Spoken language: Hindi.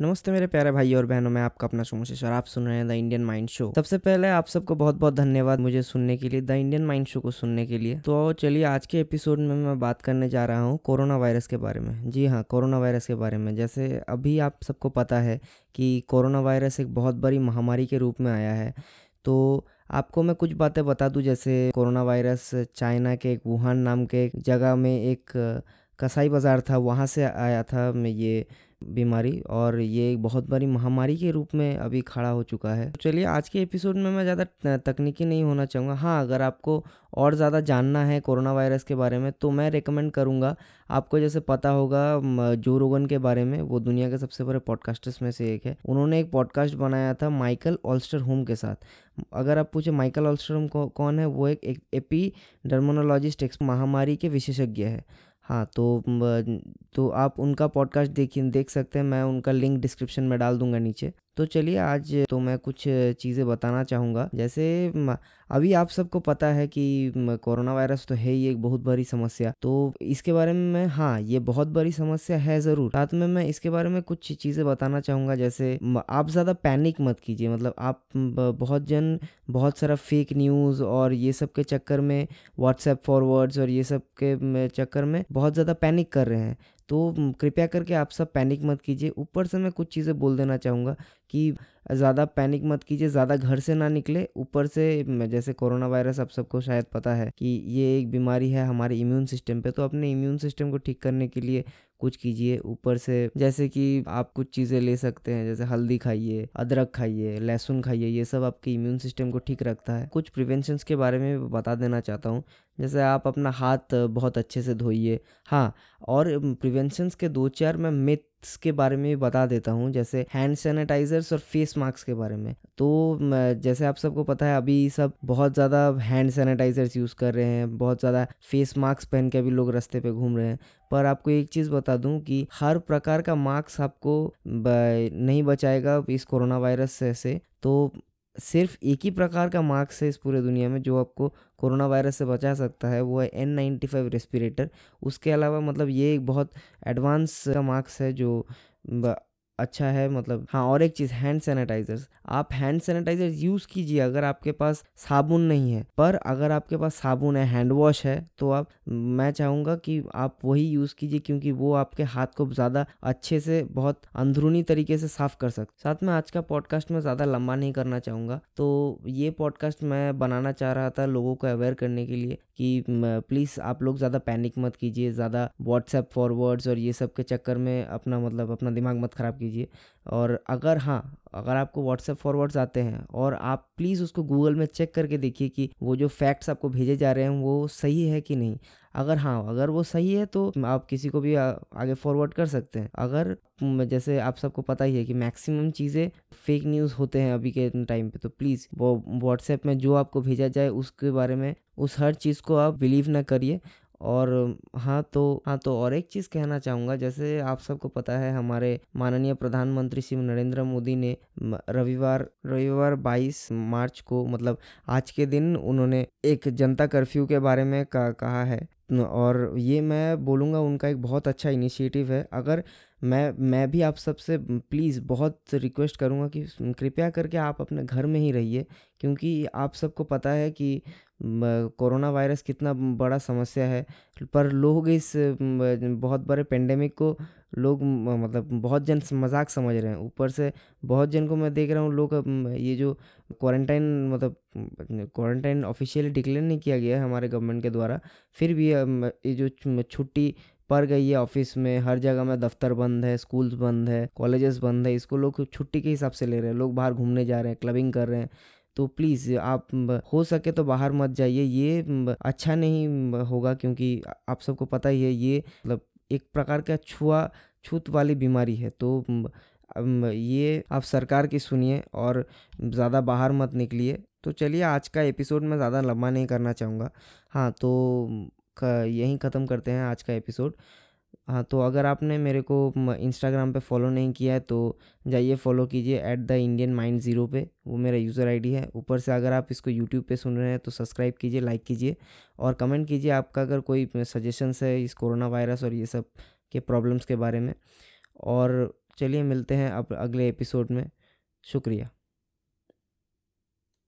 नमस्ते मेरे प्यारे भाई और बहनों, मैं आपका अपना सोमेश्वर आप सुन रहे हैं द इंडियन माइंड शो सबसे पहले आप सबको बहुत बहुत धन्यवाद मुझे सुनने के लिए द इंडियन माइंड शो को सुनने के लिए। तो चलिए, आज के एपिसोड में मैं बात करने जा रहा हूँ कोरोना वायरस के बारे में। जी हाँ कोरोना वायरस के बारे में। जैसे अभी आप सबको पता है कि कोरोना वायरस एक बहुत बड़ी महामारी के रूप में आया है। तो आपको मैं कुछ बातें बता दूँ, जैसे कोरोना वायरस, चाइना के एक वुहान नाम के जगह में एक कसाई बाज़ार था, वहाँ से आया था मैं ये बीमारी और ये एक बहुत बड़ी महामारी के रूप में अभी खड़ा हो चुका है। तो चलिए आज के एपिसोड में मैं ज़्यादा तकनीकी नहीं होना चाहूँगा। हाँ अगर आपको और ज़्यादा जानना है कोरोना वायरस के बारे में तो मैं रिकमेंड करूँगा आपको जैसे पता होगा जो रोगन के बारे में वो दुनिया के सबसे बड़े पॉडकास्टर्स में से एक है। उन्होंने एक पॉडकास्ट बनाया था माइकल ऑल्स्टर होम के साथ। अगर आप पूछे माइकल ऑल्स्टर होम कौन है वो एक, एक एपी डर्मोनोलॉजिस्ट महामारी के विशेषज्ञ है। हाँ तो तो आप उनका पॉडकास्ट देखिए देख सकते हैं, मैं उनका लिंक डिस्क्रिप्शन में डाल दूँगा नीचे। तो चलिए आज तो मैं कुछ चीज़ें बताना चाहूँगा। जैसे अभी आप सबको पता है कि कोरोना वायरस तो है ही एक बहुत बड़ी समस्या। तो इसके बारे में मैं हाँ ये बहुत बड़ी समस्या है ज़रूर। साथ में मैं इसके बारे में कुछ चीज़ें बताना चाहूँगा। जैसे आप ज़्यादा पैनिक मत कीजिए। मतलब आप बहुत जन, बहुत सारा फेक न्यूज़ और ये सब के चक्कर में व्हाट्सएप फॉरवर्ड्स और ये सब के चक्कर में बहुत ज़्यादा पैनिक कर रहे हैं। तो कृपया करके आप सब पैनिक मत कीजिए। ऊपर से मैं कुछ चीज़ें बोल देना चाहूँगा। कि ज़्यादा पैनिक मत कीजिए, ज़्यादा घर से ना निकले। ऊपर से जैसे कोरोना वायरस आप सबको शायद पता है कि ये एक बीमारी है हमारे इम्यून सिस्टम पे तो अपने इम्यून सिस्टम को ठीक करने के लिए कुछ कीजिए। ऊपर से जैसे कि आप कुछ चीज़ें ले सकते हैं, जैसे हल्दी खाइए, अदरक खाइए, लहसुन खाइए, ये सब आपके इम्यून सिस्टम को ठीक रखता है। कुछ प्रिवेंशंस के बारे में बता देना चाहता हूँ। जैसे आप अपना हाथ बहुत अच्छे से धोइए। हाँ और प्रिवेंशंस के दो चार मैं मिथ के बारे में भी बता देता हूँ, जैसे हैंड सैनिटाइजर्स और फेस मास्क के बारे में। तो जैसे आप सबको पता है, अभी सब बहुत ज़्यादा हैंड सैनिटाइजर्स यूज़ कर रहे हैं, बहुत ज़्यादा फेस मास्क पहन के अभी लोग रास्ते पे घूम रहे हैं। पर आपको एक चीज़ बता दूँ कि हर प्रकार का मास्क आपको नहीं बचाएगा इस कोरोना वायरस से। तो सिर्फ़ एक ही प्रकार का मास्क है इस पूरे दुनिया में, जो आपको कोरोना वायरस से बचा सकता है, वो है एन नाइन्टी फाइव रेस्पिरेटर उसके अलावा मतलब ये एक बहुत एडवांस का मास्क है, जो अच्छा है मतलब हाँ और एक चीज़ हैंड सैनिटाइजर्स आप हैंड सैनिटाइजर यूज़ कीजिए अगर आपके पास साबुन नहीं है। पर अगर आपके पास साबुन है हैंड वॉश है तो आप, मैं चाहूँगा कि आप वही यूज़ कीजिए क्योंकि वो आपके हाथ को ज़्यादा अच्छे से, बहुत अंदरूनी तरीके से साफ़ कर सकते साथ में आज का पॉडकास्ट में ज़्यादा लंबा नहीं करना चाहूँगा। तो ये पॉडकास्ट मैं बनाना चाह रहा था लोगों को अवेयर करने के लिए कि प्लीज़ आप लोग ज़्यादा पैनिक मत कीजिए, ज़्यादा व्हाट्सएप फॉरवर्ड्स और ये सब के चक्कर में अपना मतलब अपना दिमाग मत ख़राब कीजिए। और अगर हाँ अगर आपको व्हाट्सएप फॉरवर्ड्स आते हैं और आप प्लीज़ उसको गूगल में चेक करके देखिए कि वो जो फैक्ट्स आपको भेजे जा रहे हैं वो सही है कि नहीं। अगर हाँ अगर वो सही है तो आप किसी को भी आ, आगे फॉरवर्ड कर सकते हैं। अगर जैसे आप सबको पता ही है कि मैक्सिमम चीज़ें फेक न्यूज़ होते हैं अभी के टाइम पे तो प्लीज़ वो व्हाट्सएप में जो आपको भेजा जाए उसके बारे में उस हर चीज़ को आप बिलीव ना करिए। और हाँ तो हाँ तो और एक चीज़ कहना चाहूँगा, जैसे आप सबको पता है, हमारे माननीय प्रधानमंत्री श्री नरेंद्र मोदी ने रविवार रविवार 22 मार्च को मतलब आज के दिन उन्होंने एक जनता कर्फ्यू के बारे में कहा है। और ये मैं बोलूँगा उनका एक बहुत अच्छा इनिशिएटिव है। अगर मैं मैं भी आप सबसे प्लीज़ बहुत रिक्वेस्ट करूँगा कि कृपया करके आप अपने घर में ही रहिए, क्योंकि आप सबको पता है कि कोरोना वायरस कितना बड़ा समस्या है। पर लोग इस बहुत बड़े पेंडेमिक को लोग मतलब बहुत जन मज़ाक समझ रहे हैं। ऊपर से बहुत जन को मैं देख रहा हूँ, लोग ये जो क्वारंटाइन मतलब क्वारंटाइन ऑफिशियली डिक्लेयर नहीं किया गया है हमारे गवर्नमेंट के द्वारा, फिर भी ये जो छुट्टी पड़ गई है ऑफ़िस में, हर जगह में दफ्तर बंद है स्कूल्स बंद है कॉलेजेस बंद है, इसको लोग छुट्टी के हिसाब से ले रहे हैं, लोग बाहर घूमने जा रहे हैं क्लबिंग कर रहे हैं। तो प्लीज़ आप हो सके तो बाहर मत जाइए, ये अच्छा नहीं होगा क्योंकि आप सबको पता ही है, ये मतलब एक प्रकार का छुआ, छूत वाली बीमारी है। तो ये आप सरकार की सुनिए और ज़्यादा बाहर मत निकलिए। तो चलिए आज का एपिसोड मैं ज़्यादा लंबा नहीं करना चाहूँगा। हाँ तो यहीं ख़त्म करते हैं आज का एपिसोड। हाँ तो अगर आपने मेरे को इंस्टाग्राम पे फॉलो नहीं किया है तो जाइए फॉलो कीजिए at the Indian mind zero पे। वो मेरा यूज़र आईडी है। ऊपर से अगर आप इसको यूट्यूब पे सुन रहे हैं तो सब्सक्राइब कीजिए लाइक कीजिए और कमेंट कीजिए आपका अगर कोई सजेशंस है इस कोरोना वायरस और ये सब के प्रॉब्लम्स के बारे में। और चलिए मिलते हैं अब अगले एपिसोड में। शुक्रिया।